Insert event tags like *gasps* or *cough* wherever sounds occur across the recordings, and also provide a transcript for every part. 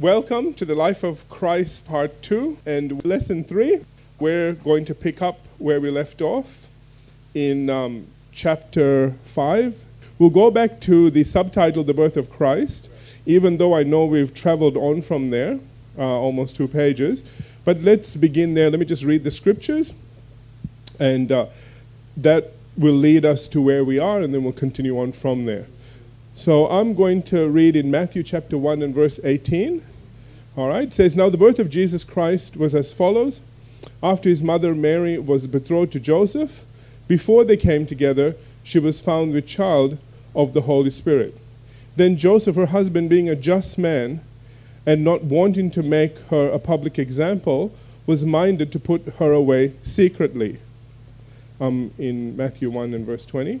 Welcome to the Life of Christ, Part 2 and Lesson 3. We're going to pick up where we left off in um, chapter 5. We'll go back to the subtitle, The Birth of Christ, even though I know we've traveled on from there, uh, almost two pages. But let's begin there. Let me just read the scriptures, and uh, that will lead us to where we are, and then we'll continue on from there. So I'm going to read in Matthew chapter 1 and verse 18. All right, it says, Now the birth of Jesus Christ was as follows. After his mother Mary was betrothed to Joseph, before they came together, she was found with child of the Holy Spirit. Then Joseph, her husband, being a just man, and not wanting to make her a public example, was minded to put her away secretly. Um, in Matthew 1 and verse 20.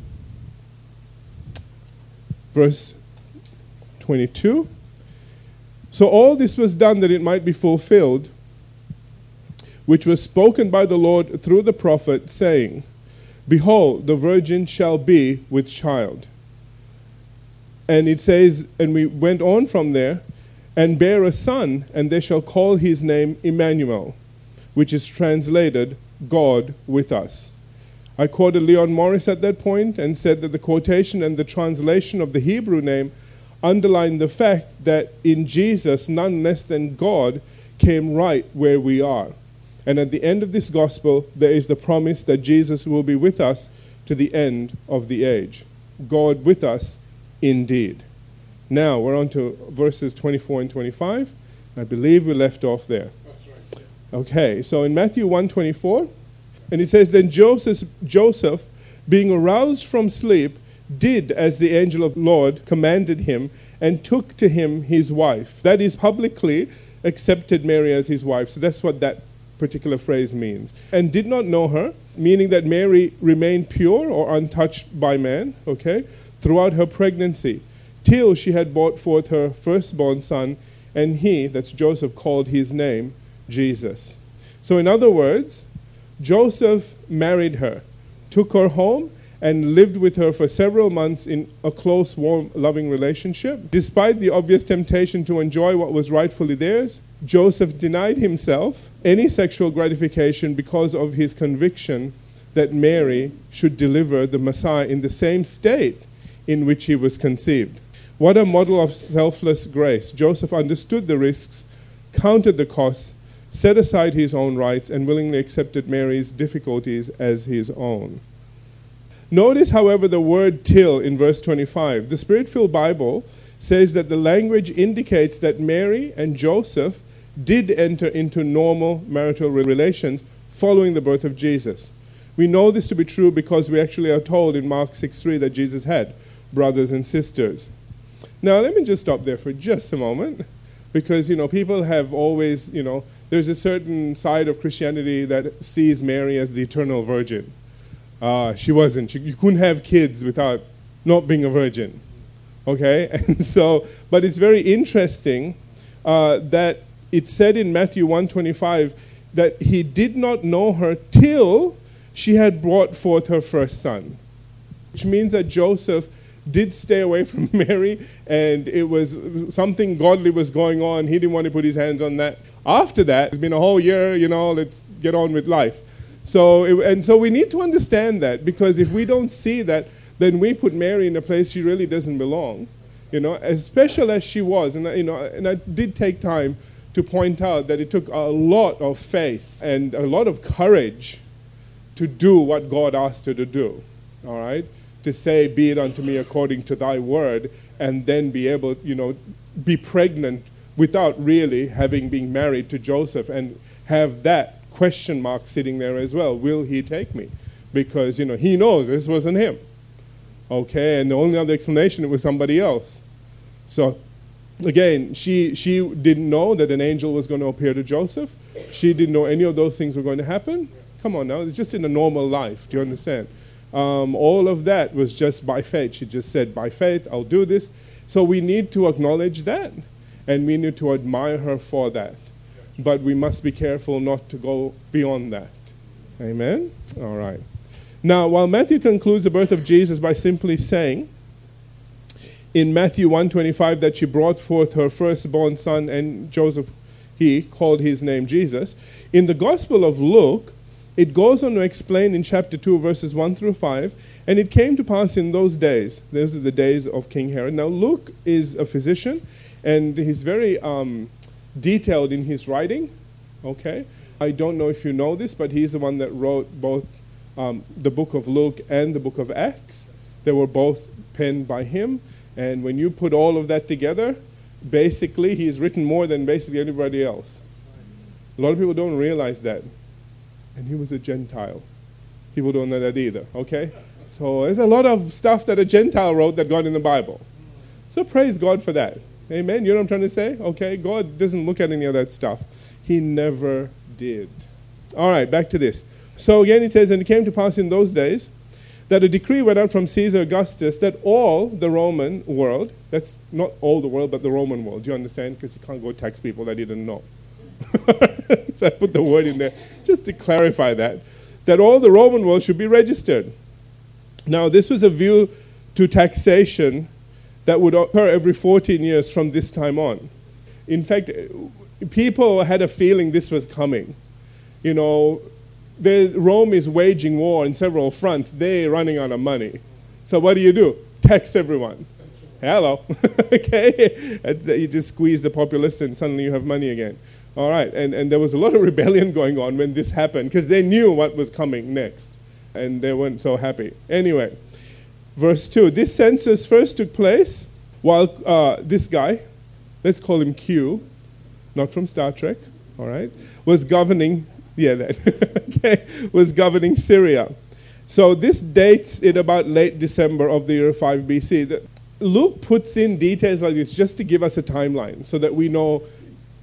verse 22. So all this was done that it might be fulfilled, which was spoken by the Lord through the prophet, saying, Behold, the virgin shall be with child. And it says, and we went on from there, and bear a son, and they shall call his name Emmanuel, which is translated God with us. I quoted Leon Morris at that point and said that the quotation and the translation of the Hebrew name underline the fact that in Jesus, none less than God came right where we are. And at the end of this gospel, there is the promise that Jesus will be with us to the end of the age. God with us indeed. Now we're on to verses 24 and 25. I believe we left off there. Okay, so in Matthew 124, and it says, Then Joseph, Joseph, being aroused from sleep, did as the angel of the Lord commanded him, and took to him his wife. That is, publicly accepted Mary as his wife. So that's what that particular phrase means. And did not know her, meaning that Mary remained pure or untouched by man, okay, throughout her pregnancy, till she had brought forth her firstborn son, and he, that's Joseph, called his name Jesus. So, in other words, Joseph married her, took her home, and lived with her for several months in a close, warm, loving relationship. Despite the obvious temptation to enjoy what was rightfully theirs, Joseph denied himself any sexual gratification because of his conviction that Mary should deliver the Messiah in the same state in which he was conceived. What a model of selfless grace. Joseph understood the risks, counted the costs, set aside his own rights and willingly accepted Mary's difficulties as his own. Notice, however, the word till in verse 25. The Spirit filled Bible says that the language indicates that Mary and Joseph did enter into normal marital relations following the birth of Jesus. We know this to be true because we actually are told in Mark 6 3 that Jesus had brothers and sisters. Now, let me just stop there for just a moment because, you know, people have always, you know, there's a certain side of Christianity that sees Mary as the eternal virgin. Uh, she wasn't. She, you couldn't have kids without not being a virgin. Okay? *laughs* And so, but it's very interesting uh, that it said in Matthew 125 that he did not know her till she had brought forth her first son. Which means that Joseph did stay away *laughs* from Mary, and it was something godly was going on. He didn't want to put his hands on that after that, it's been a whole year, you know, let's get on with life. So, it, and so we need to understand that because if we don't see that, then we put Mary in a place she really doesn't belong. You know, as special as she was, and you know, and I did take time to point out that it took a lot of faith and a lot of courage to do what God asked her to do. All right, to say, "Be it unto me according to Thy word," and then be able, you know, be pregnant without really having been married to Joseph and have that question mark sitting there as well. Will he take me? Because, you know, he knows this wasn't him. Okay, and the only other explanation, it was somebody else. So again, she, she didn't know that an angel was going to appear to Joseph. She didn't know any of those things were going to happen. Come on now, it's just in a normal life. Do you understand? Um, all of that was just by faith. She just said, By faith, I'll do this. So we need to acknowledge that and we need to admire her for that. But we must be careful not to go beyond that. Amen? All right. Now, while Matthew concludes the birth of Jesus by simply saying in Matthew 1:25 that she brought forth her firstborn son and Joseph he called his name Jesus, in the Gospel of Luke it goes on to explain in chapter 2 verses 1 through 5 and it came to pass in those days those are the days of King Herod. Now Luke is a physician and he's very um, detailed in his writing. Okay, I don't know if you know this, but he's the one that wrote both um, the book of Luke and the book of Acts. They were both penned by him. And when you put all of that together, basically, he's written more than basically anybody else. A lot of people don't realize that. And he was a Gentile. People don't know that either, okay? So there's a lot of stuff that a Gentile wrote that got in the Bible. So praise God for that. Amen. You know what I'm trying to say? Okay, God doesn't look at any of that stuff. He never did. All right, back to this. So again, it says, And it came to pass in those days that a decree went out from Caesar Augustus that all the Roman world, that's not all the world, but the Roman world, do you understand? Because you can't go tax people that didn't know. *laughs* so I put the word in there just to clarify that, that all the Roman world should be registered. Now, this was a view to taxation that would occur every 14 years from this time on. In fact, people had a feeling this was coming. You know, Rome is waging war on several fronts. They're running out of money. So what do you do? Tax everyone. Hello. *laughs* okay? You just squeeze the populace and suddenly you have money again. All right. And, and there was a lot of *laughs* rebellion going on when this happened because they knew what was coming next. And they weren't so happy. Anyway, verse 2 this census first took place while uh, this guy, let's call him Q, not from Star Trek, all right, was governing, yeah, that, *laughs* okay, was governing Syria. So this dates it about late December of the year 5 BC. Luke puts in details like this just to give us a timeline so that we know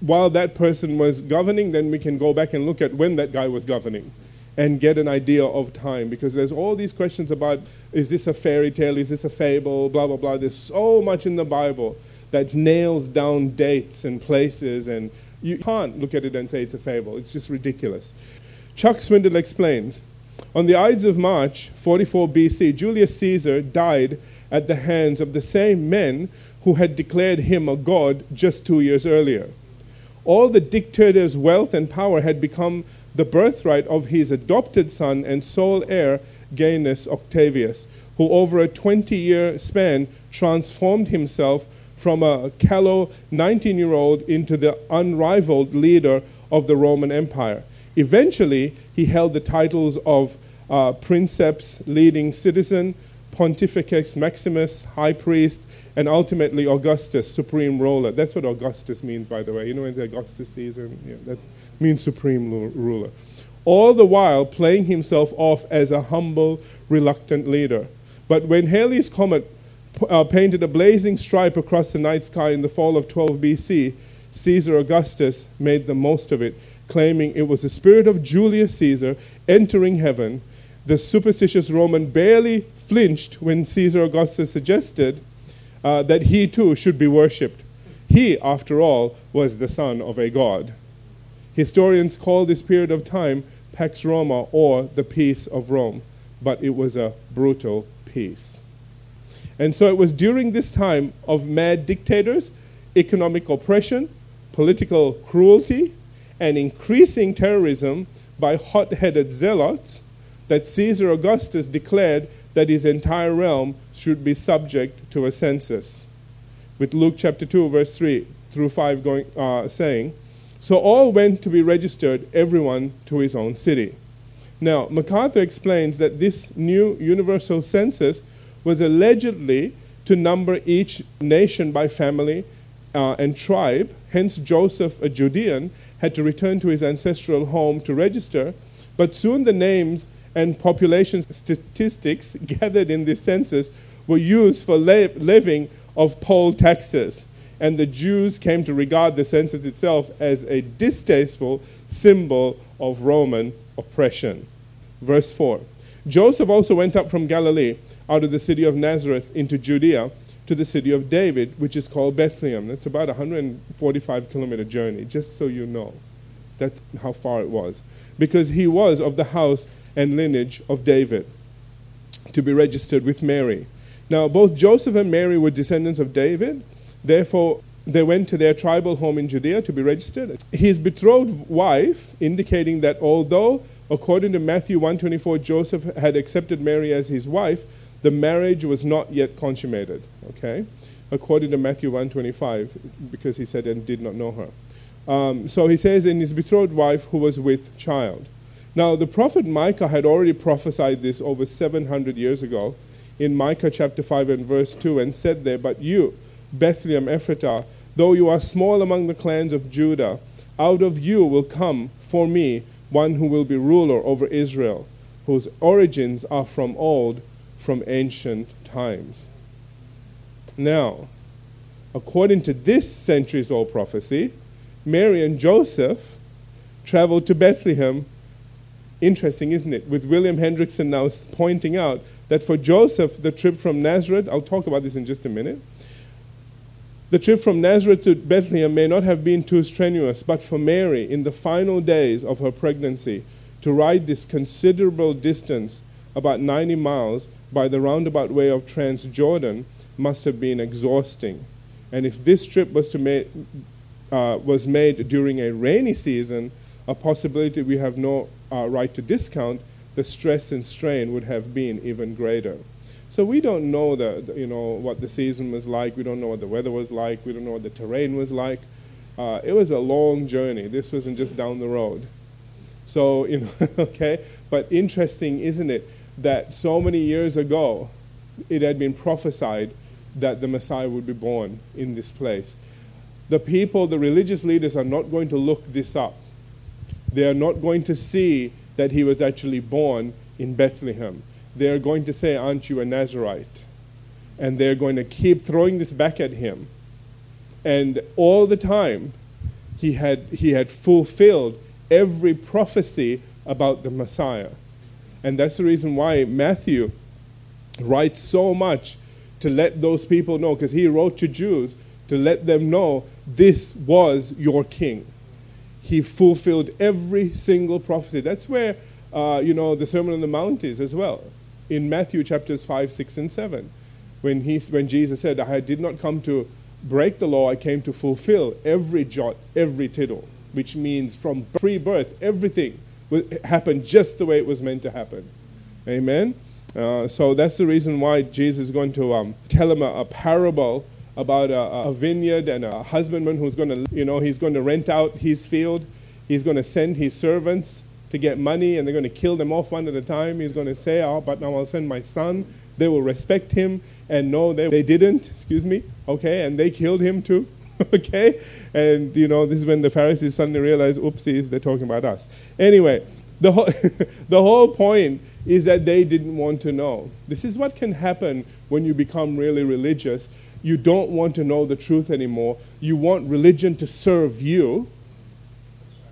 while that person was governing, then we can go back and look at when that guy was governing and get an idea of time because there's all these questions about is this a fairy tale, is this a fable, blah, blah, blah. There's so much in the Bible that nails down dates and places, and you can't look at it and say it's a fable. It's just ridiculous. Chuck Swindoll explains On the Ides of March, 44 BC, Julius Caesar died at the hands of the same men who had declared him a god just two years earlier. All the dictator's wealth and power had become the birthright of his adopted son and sole heir, Gaius Octavius, who over a 20 year span transformed himself from a callow 19 year old into the unrivaled leader of the Roman Empire. Eventually, he held the titles of uh, princeps, leading citizen, pontifex maximus, high priest, and ultimately Augustus, supreme ruler. That's what Augustus means, by the way. You know, when Augustus Caesar, yeah, means supreme ruler. All the while playing himself off as a humble, reluctant leader. But when Halley's Comet uh, painted a blazing stripe across the night sky in the fall of 12 BC, Caesar Augustus made the most of it, claiming it was the spirit of Julius Caesar entering heaven. The superstitious Roman barely flinched when Caesar Augustus suggested uh, that he too should be worshipped. He, after all, was the son of a god. Historians call this period of time Pax Roma or the peace of Rome, but it was a brutal peace. And so it was during this time of mad dictators, economic oppression, political cruelty, and increasing terrorism by hot headed zealots that Caesar Augustus declared that his entire realm should be subject to a census. With Luke chapter 2, verse 3 through 5 going, uh, saying, so all went to be registered, everyone to his own city. Now, MacArthur explains that this new universal census was allegedly to number each nation by family uh, and tribe. Hence, Joseph, a Judean, had to return to his ancestral home to register. But soon the names and population statistics *laughs* gathered in this census were used for levying of poll taxes and the Jews came to regard the census itself as a distasteful symbol of Roman oppression. Verse 4 Joseph also went up from Galilee, out of the city of Nazareth, into Judea, to the city of David, which is called Bethlehem. That's about a 145 kilometer journey, just so you know. That's how far it was. Because he was of the house and lineage of David, to be registered with Mary. Now, both Joseph and Mary were descendants of David. Therefore, they went to their tribal home in Judea to be registered. His betrothed wife, indicating that although according to Matthew 124 Joseph had accepted Mary as his wife, the marriage was not yet consummated, okay? According to Matthew 125 because he said and did not know her. Um, so he says in his betrothed wife who was with child. Now the prophet Micah had already prophesied this over 700 years ago in Micah chapter 5 and verse 2 and said there, But you, Bethlehem Ephratah, though you are small among the clans of Judah, out of you will come for me one who will be ruler over Israel, whose origins are from old, from ancient times. Now, according to this centuries old prophecy, Mary and Joseph traveled to Bethlehem. Interesting, isn't it? With William Hendriksen now pointing out that for Joseph, the trip from Nazareth, I'll talk about this in just a minute, the trip from Nazareth to Bethlehem may not have been too strenuous, but for Mary, in the final days of her pregnancy, to ride this considerable distance, about 90 miles, by the roundabout way of Transjordan, must have been exhausting. And if this trip was, to make, uh, was made during a rainy season, a possibility we have no uh, right to discount, the stress and strain would have been even greater. So we don't know the, you know what the season was like. We don't know what the weather was like. We don't know what the terrain was like. Uh, it was a long journey. This wasn't just down the road. So *laughs* you know, okay. But interesting, isn't it, that so many years ago, it had been prophesied that the Messiah would be born in this place. The people, the religious leaders, are not going to look this up. They are not going to see that he was actually born in Bethlehem they're going to say, Aren't you a Nazarite? And they're going to keep throwing this back at him. And all the time, he had, he had fulfilled every prophecy about the Messiah. And that's the reason why Matthew writes so much to let those people know, because he wrote to Jews to let them know this was your king. He fulfilled every single prophecy. That's where, uh, you know, the Sermon on the Mount is as well in Matthew chapters 5, 6, and 7, when, he, when Jesus said, I did not come to break the law, I came to fulfill every jot, every tittle, which means from pre birth, everything happened just the way it was meant to happen. Amen? Uh, so that's the reason why Jesus is going to um, tell him a, a parable about a, a, vineyard and a husbandman who's going to, you know, he's going to rent out his field. He's going to send his servants to get money and they're going to kill them off one at a time. He's going to say, Oh, but now I'll send my son. They will respect him. And no, they, they didn't, excuse me, okay, and they killed him too, *laughs* okay? And, you know, this is when the Pharisees suddenly realized, oopsies, they're talking about us. Anyway, the whole, *laughs* the whole point is that they didn't want to know. This is what can happen when you become really religious. You don't want to know the truth anymore. You want religion to serve you.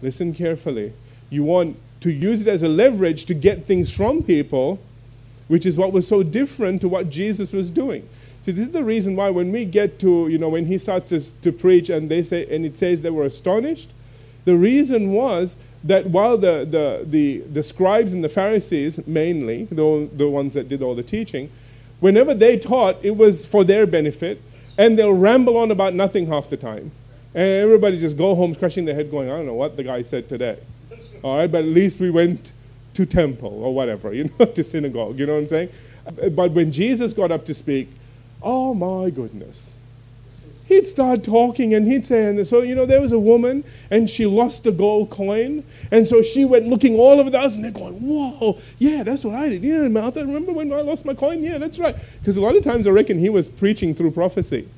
Listen carefully. You want to use it as a leverage to get things from people, which is what was so different to what Jesus was doing. See, this is the reason why when we get to, you know, when he starts to, to preach and they say, and it says they were astonished, the reason was that while the, the, the, the scribes and the Pharisees, mainly, the, the ones that did all the teaching, whenever they taught, it was for their benefit, and they'll ramble on about nothing half the time. And everybody just go home scratching their head going, I don't know what the guy said today. All right, but at least we went to temple or whatever, you *laughs* know, to synagogue, you know what I'm saying? But when Jesus got up to speak, oh my goodness. He'd start talking and he'd say, and so, you know, there was a woman and she lost a gold coin. And so she went looking all over the house and they're going, whoa, yeah, that's what I did. Yeah, Martha, remember when I lost my coin? Yeah, that's right. Because a lot of times I reckon he was preaching through prophecy.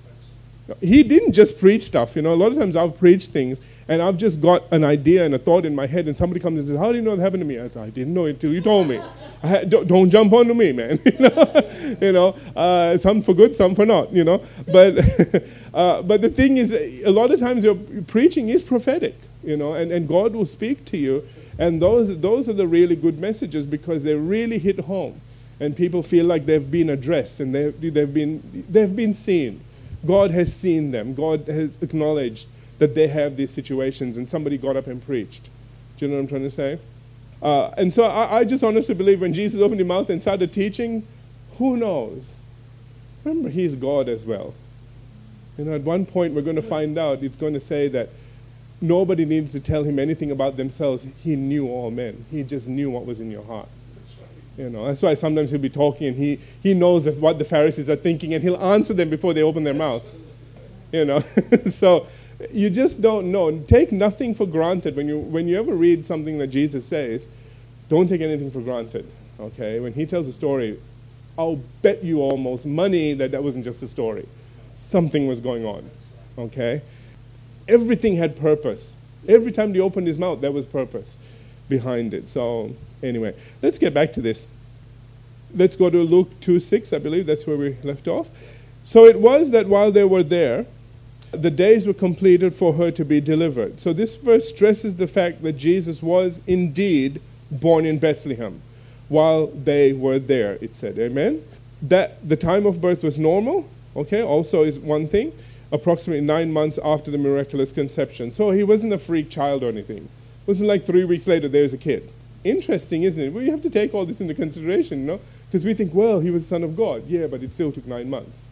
He didn't just preach stuff. You know, a lot of times I've preached things and I've just got an idea and a thought in my head, and somebody comes and says, How do you know that happened to me? I, said, I didn't know it until you told me. I, don't, don't, jump onto me, man. *laughs* you know, *laughs* you know uh, some for good, some for not. You know, but *laughs* uh, but the thing is, a lot of times your preaching is prophetic. You know, and, and God will speak to you, and those those are the really good messages because they really hit home, and people feel like they've been addressed and they've they've been they've been seen. God has seen them. God has acknowledged that they have these situations, and somebody got up and preached. Do you know what I'm trying to say? Uh, and so I, I, just honestly believe when Jesus opened his mouth and started teaching, who knows? Remember, he's God as well. You know, at one point we're going to find out, it's going to say that nobody needed to tell him anything about themselves. He knew all men. He just knew what was in your heart. You know, that's why sometimes he'll be talking and he, he knows what the Pharisees are thinking and he'll answer them before they open their mouth. You know, *laughs* so you just don't know. Take nothing for granted when you, when you ever read something that Jesus says. Don't take anything for granted. Okay? When he tells a story, I'll bet you almost money that that wasn't just a story. Something was going on. Okay? Everything had purpose. Every time he opened his mouth, there was purpose behind it. So, anyway, let's get back to this. Let's go to Luke 2 6, I believe that's where we left off. So it was that while they were there, the days were completed for her to be delivered. So this verse stresses the fact that Jesus was indeed born in Bethlehem while they were there, it said. Amen? That the time of birth was normal, okay, also is one thing, approximately nine months after the miraculous conception. So he wasn't a freak child or anything. It wasn't like three weeks later there's a kid. Interesting, isn't it? We have to take all this into consideration, you know? Because we think, well, he was the son of God. Yeah, but it still took nine months.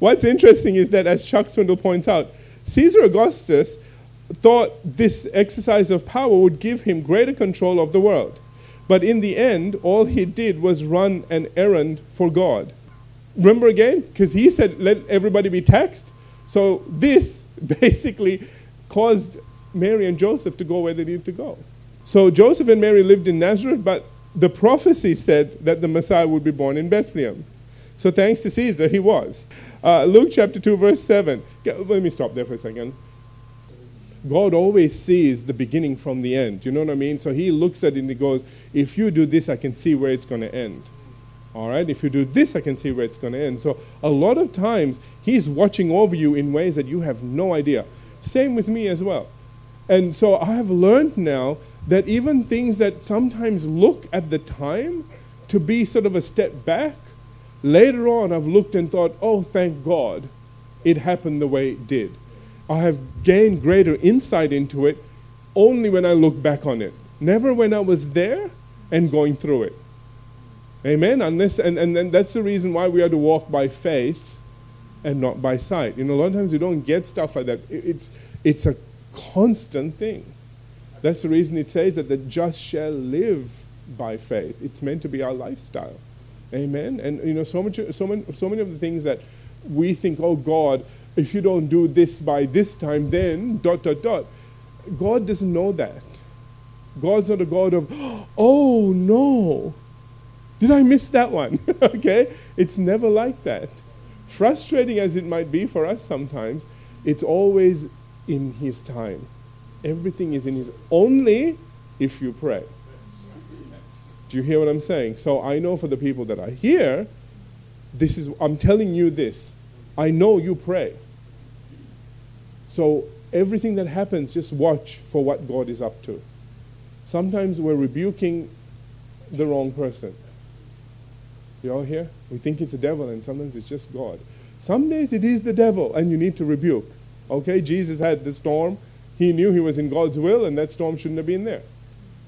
What's interesting is that, as Chuck Swindoll points out, Caesar Augustus thought this exercise of power would give him greater control of the world. But in the end, all he did was run an errand for God. Remember again? Because he said, let everybody be taxed. So this *laughs* basically caused Mary and Joseph to go where they needed to go. So Joseph and Mary lived in Nazareth, but the prophecy said that the Messiah would be born in Bethlehem. So thanks to Caesar, he was. Uh, Luke chapter 2, verse 7. Let me stop there for a second. God always sees the beginning from the end. You know what I mean? So he looks at it and he goes, if you do this, I can see where it's going to end. All right? If you do this, I can see where it's going to end. So a lot of times, he's watching over you in ways that you have no idea. Same with me as well. And so I have learned now that even things that sometimes look at the time to be sort of a step back Later on, I've looked and thought, oh, thank God it happened the way it did. I have gained greater insight into it only when I look back on it, never when I was there and going through it. Amen. Unless, and, and, and that's the reason why we are to walk by faith and not by sight. You know, a lot of times you don't get stuff like that. It's, it's a constant thing. That's the reason it says that the just shall live by faith. It's meant to be our lifestyle. Amen. And you know, so much, so many, so many of the things that we think, oh God, if you don't do this by this time, then dot dot dot. God doesn't know that. God's not a God of, *gasps* oh no, did I miss that one? *laughs* okay? It's never like that. Frustrating as it might be for us sometimes, it's always in His time. Everything is in His only if you pray. Do you hear what I'm saying? So I know for the people that are here, this is I'm telling you this. I know you pray. So everything that happens, just watch for what God is up to. Sometimes we're rebuking the wrong person. You all hear? We think it's the devil, and sometimes it's just God. Some days it is the devil, and you need to rebuke. Okay, Jesus had the storm. He knew he was in God's will, and that storm shouldn't have been there.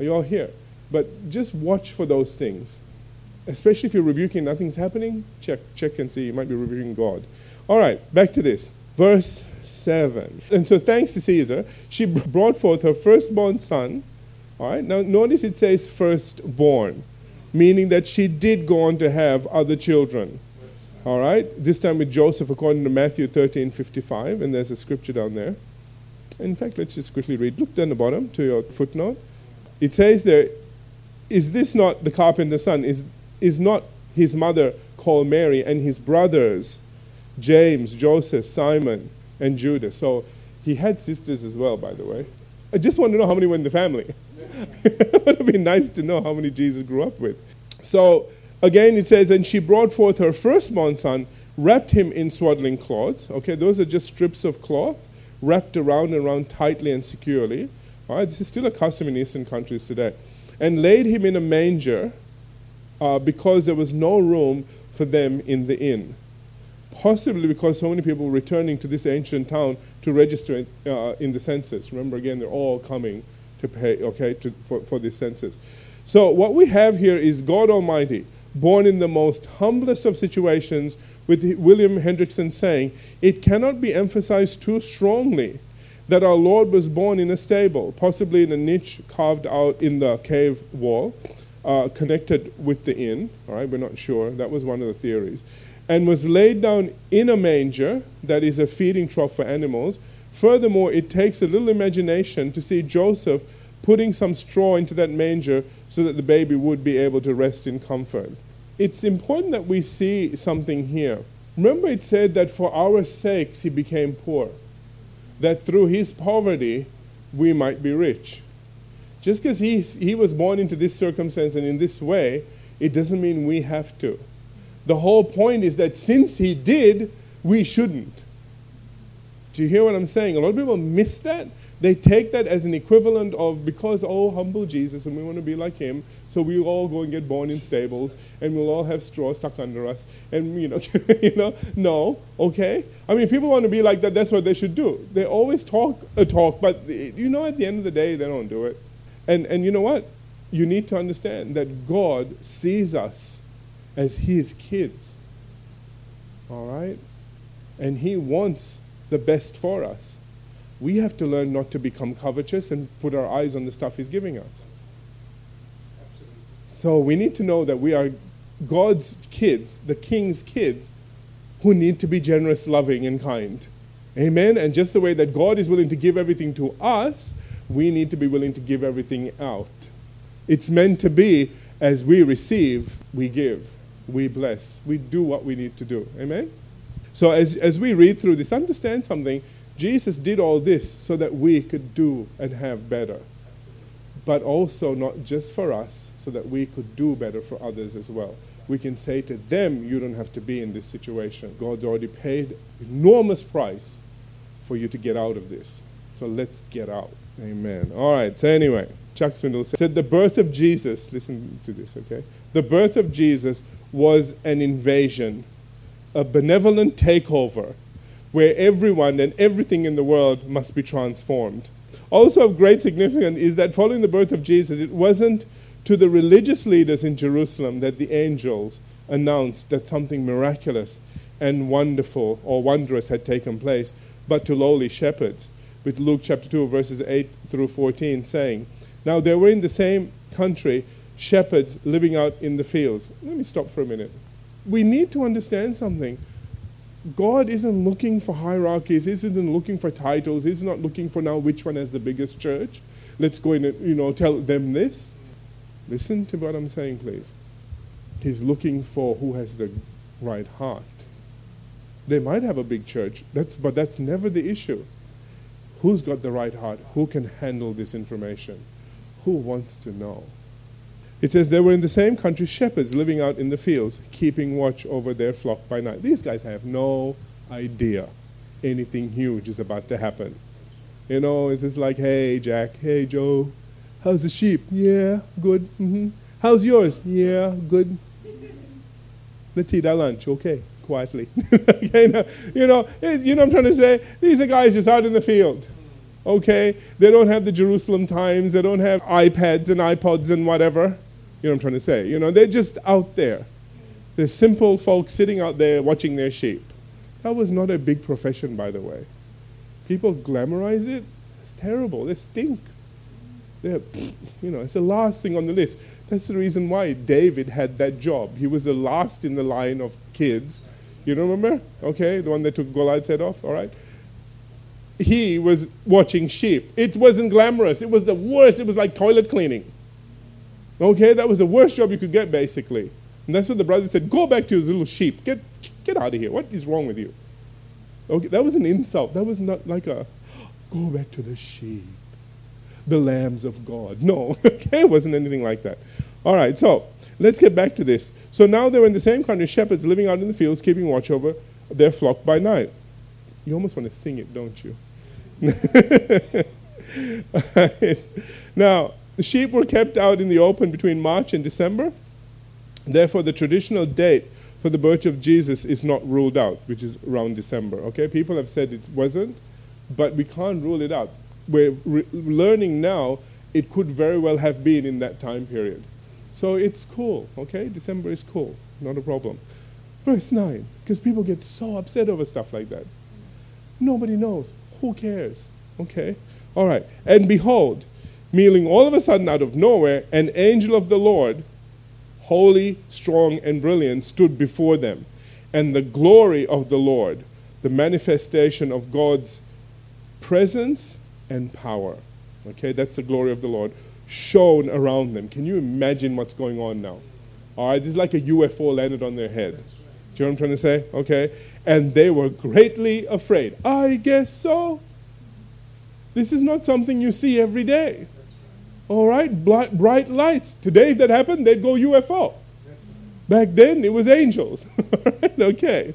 Are you all here? But just watch for those things. Especially if you're rebuking, nothing's happening, check, check and see. You might be rebuking God. All right, back to this. Verse 7. And so, thanks to Caesar, she brought forth her firstborn son. All right, now notice it says firstborn, meaning that she did go on to have other children. All right, this time with Joseph, according to Matthew 13 55, and there's a scripture down there. In fact, let's just quickly read. Look down the bottom to your footnote. It says there, is this not the carpenter's son? Is, is not his mother called Mary and his brothers, James, Joseph, Simon, and Judas? So he had sisters as well, by the way. I just want to know how many were in the family. *laughs* it would have been nice to know how many Jesus grew up with. So again, it says, and she brought forth her firstborn son, wrapped him in swaddling cloths. Okay, those are just strips of cloth wrapped around and around tightly and securely. All right, this is still a custom in Eastern countries today. And laid him in a manger uh, because there was no room for them in the inn. Possibly because so many people were returning to this ancient town to register uh, in the census. Remember, again, they're all coming to pay, okay, to, for, for this census. So, what we have here is God Almighty, born in the most humblest of situations, with William Hendriksen saying, It cannot be emphasized too strongly that our Lord was born in a stable, possibly in a niche carved out in the cave wall, uh, connected with the inn. All right, we're not sure. That was one of the theories. And was laid down in a manger, that is a feeding trough for animals. Furthermore, it takes a little imagination to see Joseph putting some straw into that manger so that the baby would be able to rest in comfort. It's important that we see something here. Remember, it said that for our sakes he became poor, that through his poverty we might be rich. Just because he, he was born into this circumstance and in this way, it doesn't mean we have to. The whole point is that since he did, we shouldn't. Do you hear what I'm saying? A lot of people miss that they take that as an equivalent of because, oh, humble Jesus, and we want to be like him, so we'll all go and get born in stables, and we'll all have straw stuck under us, and you know, *laughs* you know, no, okay. I mean, people want to be like that. That's what they should do. They always talk a talk, but you know, at the end of the day, they don't do it. And and you know what? You need to understand that God sees us as His kids. All right, and He wants the best for us we have to learn not to become covetous and put our eyes on the stuff He's giving us. So we need to know that we are God's kids, the King's kids, who need to be generous, loving, and kind. Amen? And just the way that God is willing to give everything to us, we need to be willing to give everything out. It's meant to be as we receive, we give, we bless, we do what we need to do. Amen? So as, as we read through this, understand something Jesus did all this so that we could do and have better, but also not just for us, so that we could do better for others as well. We can say to them, You don't have to be in this situation. God's already paid enormous price for you to get out of this. So let's get out. Amen. All right. So, anyway, Chuck Swindoll said the birth of Jesus, listen to this, okay? The birth of Jesus was an invasion, a benevolent takeover where everyone and everything in the world must be transformed. Also, of great significance is that following the birth of Jesus, it wasn't to the religious leaders in Jerusalem that the angels announced that something miraculous and wonderful or wondrous had taken place, but to lowly shepherds, with Luke chapter 2, verses 8 through 14 saying, Now there were in the same country shepherds living out in the fields. Let me stop for a minute. We need to understand something. God isn't looking for hierarchies, isn't looking for titles, he's not looking for now which one has the biggest church. Let's go in and you know tell them this. Listen to what I'm saying, please. He's looking for who has the right heart. They might have a big church, that's, but that's never the issue. Who's got the right heart? Who can handle this information? Who wants to know? It says they were in the same country shepherds living out in the fields, keeping watch over their flock by night. These guys have no idea anything huge is about to happen. You know, it's just like, hey, Jack, hey, Joe, how's the sheep? Yeah, good. Mm-hmm. How's yours? Yeah, good. Let's eat our lunch, okay, quietly. *laughs* you, know, you, know, you know what I'm trying to say? These are guys just out in the field okay? They don't have the Jerusalem Times, they don't have iPads and iPods and whatever. You know what I'm trying to say? You know, they're just out there. They're simple folks sitting out there watching their sheep. That was not a big profession, by the way. People glamorize it. It's terrible. They stink. They're, you know, it's the last thing on the list. That's the reason why David had that job. He was the last in the line of kids. You remember? Okay, the one that took Goliath's head off, all right? He was watching sheep. It wasn't glamorous. It was the worst. It was like toilet cleaning. Okay, that was the worst job you could get, basically. And that's what the brother said go back to your little sheep. Get, get out of here. What is wrong with you? Okay, that was an insult. That was not like a go back to the sheep, the lambs of God. No, *laughs* okay, it wasn't anything like that. All right, so Let's get back to this. So now they were in the same country, shepherds living out in the fields, keeping watch over their flock by night. You almost want to sing it, don't you? *laughs* now, the sheep were kept out in the open between March and December. Therefore, the traditional date for the birth of Jesus is not ruled out, which is around December. Okay, people have said it wasn't, but we can't rule it out. We're re- learning now it could very well have been in that time period. So it's cool, okay? December is cool, not a problem. Verse 9, because people get so upset over stuff like that. Nobody knows. Who cares? Okay? All right. And behold, meaning all of a sudden out of nowhere, an angel of the Lord, holy, strong, and brilliant, stood before them. And the glory of the Lord, the manifestation of God's presence and power. Okay, that's the glory of the Lord shone around them. Can you imagine what's going on now? All right, this is like a UFO landed on their head. Do you know what I'm trying to say? Okay, and they were greatly afraid. I guess so. This is not something you see every day. All right, bright, lights. Today, if that happened, they'd go UFO. Back then, it was angels. *laughs* okay.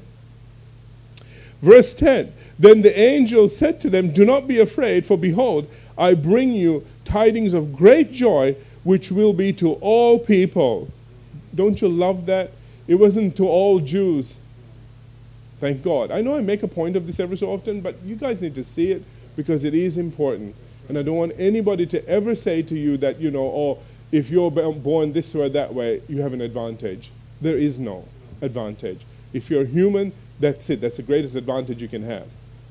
Verse 10 Then the angel said to them, Do not be afraid, for behold, I bring you tidings of great joy, which will be to all people. Don't you love that? It wasn't to all Jews. Thank God. I know I make a point of this every so often, but you guys need to see it because it is important. And I don't want anybody to ever say to you that, you know, oh, if you're born this way or that way, you have an advantage. There is no advantage. If you're human, that's it. That's the greatest advantage you can have.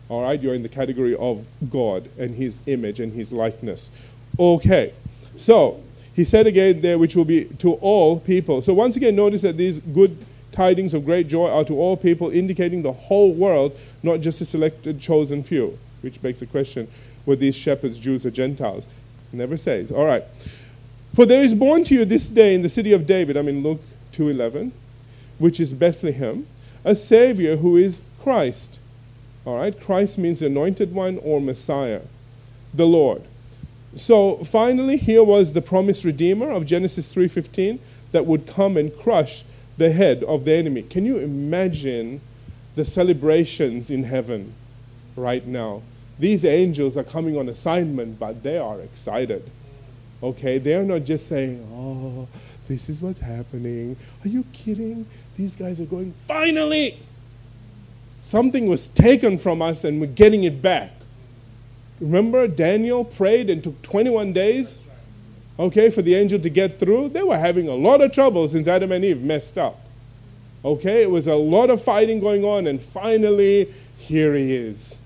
All right? You're in the category of God and His image and His likeness. Okay. So, he said again there, which will be to all people. So, once again, notice that these good tidings of great joy are to all people, indicating the whole world, not just a selected, chosen few. Which begs the question were these shepherds Jews or Gentiles? It never says. All right. For there is born to you this day in the city of David, I mean Luke 2:11, which is Bethlehem, a savior who is Christ. All right? Christ means anointed one or Messiah, the Lord. So finally here was the promised redeemer of Genesis 3:15 that would come and crush the head of the enemy. Can you imagine the celebrations in heaven right now? These angels are coming on assignment, but they are excited. Okay, they're not just saying, "Oh, this is what's happening." Are you kidding? These guys are going, "Finally!" Something was taken from us and we're getting it back. Remember, Daniel prayed and took 21 days, okay, for the angel to get through? They were having a lot of trouble since Adam and Eve messed up. Okay, it was a lot of fighting going on, and finally, here he is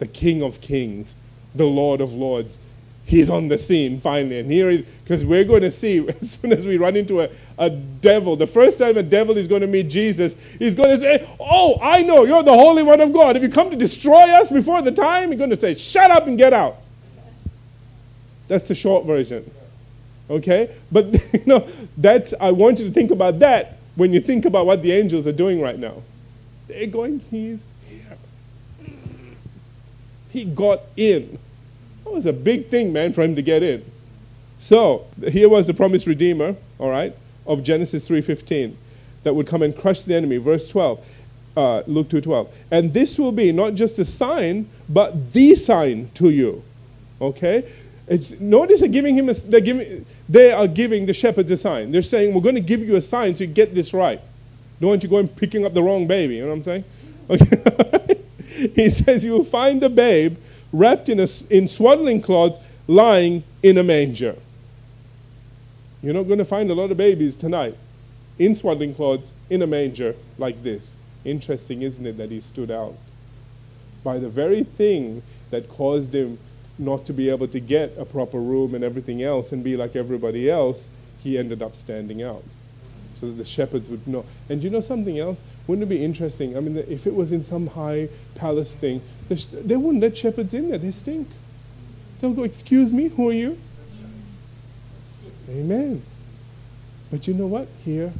the King of Kings, the Lord of Lords he's on the scene finally. And here, because we're going to see *laughs* as soon as we run into a, a devil, the first time a devil is going to meet Jesus, he's going to say, Oh, I know, you're the Holy One of God. If you come to destroy us before the time, he's going to say, Shut up and get out. That's the short version. Okay? But, *laughs* you know, that's, I want you to think about that when you think about what the angels are doing right now. They're going, He's. He got in. That was a big thing, man, for him to get in. So here was the promised redeemer, all right, of Genesis 3:15, that would come and crush the enemy. Verse 12, uh, Luke 2:12, and this will be not just a sign, but the sign to you. Okay, it's, notice they're giving him a, they're giving they are giving the shepherds a sign. They're saying we're going to give you a sign so you get this right. Don't want you going picking up the wrong baby. You know what I'm saying? Okay. *laughs* *laughs* he says you will find a babe wrapped in, a, in swaddling cloths, lying in a manger. You're not going to find a lot of babies tonight in swaddling cloths in a manger like this. Interesting, isn't it, that he stood out? By the very thing that caused him not to be able to get a proper room and everything else and be like everybody else, he ended up standing out. So that the shepherds would know. And you know something else? Wouldn't it be interesting? I mean, if it was in some high palace thing, they wouldn't let shepherds in there. They stink. They'll go, Excuse me, who are you? Amen. But you know what? Here,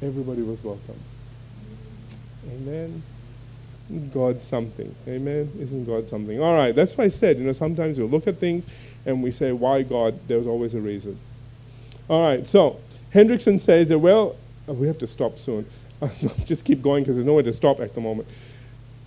everybody was welcome. Amen. God something. Amen. Isn't God something? All right. That's why I said, you know, sometimes we look at things and we say, why God? There's always a reason. All right. So, Hendriksen says that, well, oh, we have to stop soon. *laughs* I'll Just keep going because there's nowhere to stop at the moment.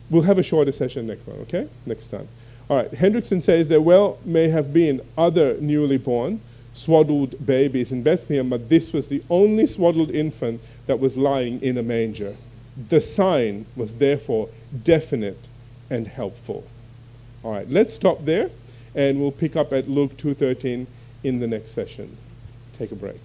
We'll have a shorter session next one, okay? Next time. All right, Hendriksen says there well may have been other newly born swaddled babies in Bethlehem, but this was the only swaddled infant that was lying in a manger. The sign was therefore definite and helpful. All right, let's stop there and we'll pick up at Luke 2:13 in the next session. Take a break.